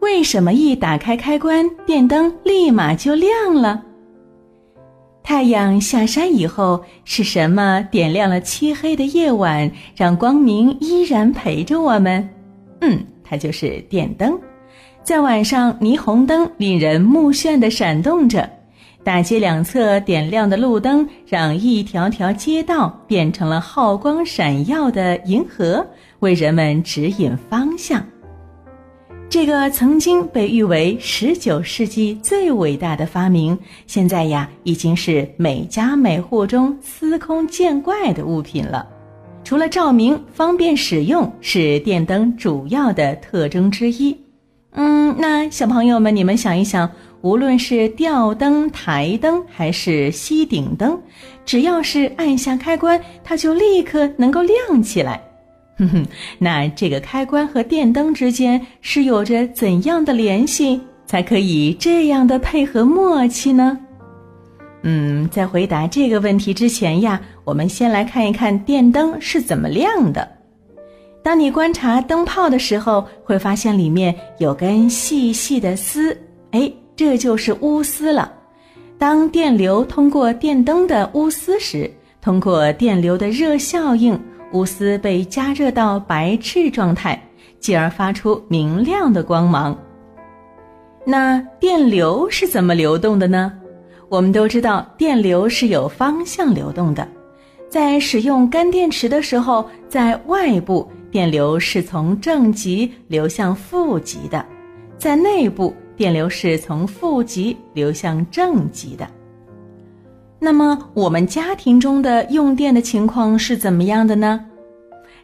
为什么一打开开关，电灯立马就亮了？太阳下山以后，是什么点亮了漆黑的夜晚，让光明依然陪着我们？嗯，它就是电灯。在晚上，霓虹灯令人目眩的闪动着，大街两侧点亮的路灯，让一条条街道变成了浩光闪耀的银河，为人们指引方向。这个曾经被誉为十九世纪最伟大的发明，现在呀已经是每家每户中司空见惯的物品了。除了照明方便使用是电灯主要的特征之一。嗯，那小朋友们，你们想一想，无论是吊灯、台灯还是吸顶灯，只要是按下开关，它就立刻能够亮起来。哼哼，那这个开关和电灯之间是有着怎样的联系，才可以这样的配合默契呢？嗯，在回答这个问题之前呀，我们先来看一看电灯是怎么亮的。当你观察灯泡的时候，会发现里面有根细细的丝，哎，这就是钨丝了。当电流通过电灯的钨丝时，通过电流的热效应。钨丝被加热到白炽状态，继而发出明亮的光芒。那电流是怎么流动的呢？我们都知道，电流是有方向流动的。在使用干电池的时候，在外部电流是从正极流向负极的，在内部电流是从负极流向正极的。那么，我们家庭中的用电的情况是怎么样的呢？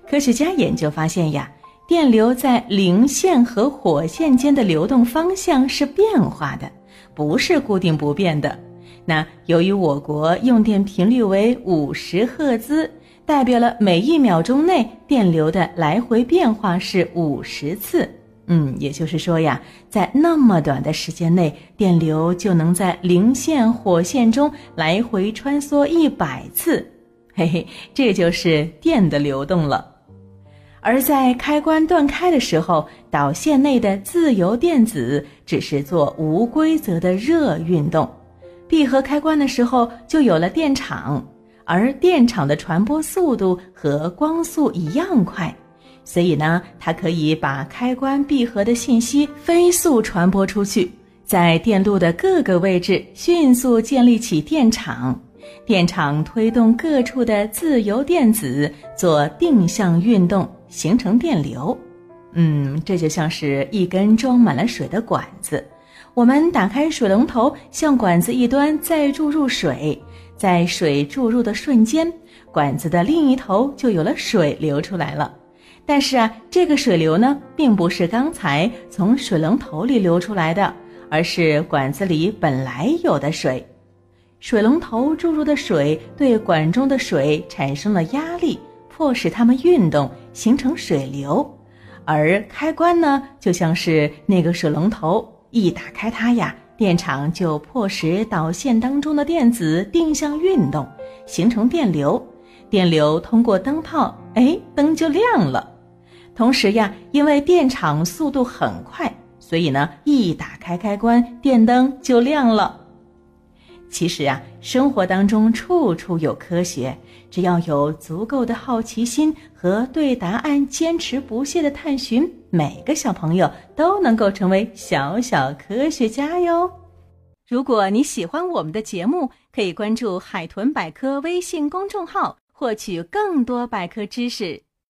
科学家研究发现呀，电流在零线和火线间的流动方向是变化的，不是固定不变的。那由于我国用电频率为五十赫兹，代表了每一秒钟内电流的来回变化是五十次。嗯，也就是说呀，在那么短的时间内，电流就能在零线、火线中来回穿梭一百次，嘿嘿，这就是电的流动了。而在开关断开的时候，导线内的自由电子只是做无规则的热运动；闭合开关的时候，就有了电场，而电场的传播速度和光速一样快。所以呢，它可以把开关闭合的信息飞速传播出去，在电路的各个位置迅速建立起电场，电场推动各处的自由电子做定向运动，形成电流。嗯，这就像是一根装满了水的管子，我们打开水龙头，向管子一端再注入水，在水注入的瞬间，管子的另一头就有了水流出来了。但是啊，这个水流呢，并不是刚才从水龙头里流出来的，而是管子里本来有的水。水龙头注入的水对管中的水产生了压力，迫使它们运动，形成水流。而开关呢，就像是那个水龙头，一打开它呀，电场就迫使导线当中的电子定向运动，形成电流。电流通过灯泡，哎，灯就亮了。同时呀，因为电场速度很快，所以呢，一打开开关，电灯就亮了。其实啊，生活当中处处有科学，只要有足够的好奇心和对答案坚持不懈的探寻，每个小朋友都能够成为小小科学家哟。如果你喜欢我们的节目，可以关注“海豚百科”微信公众号，获取更多百科知识。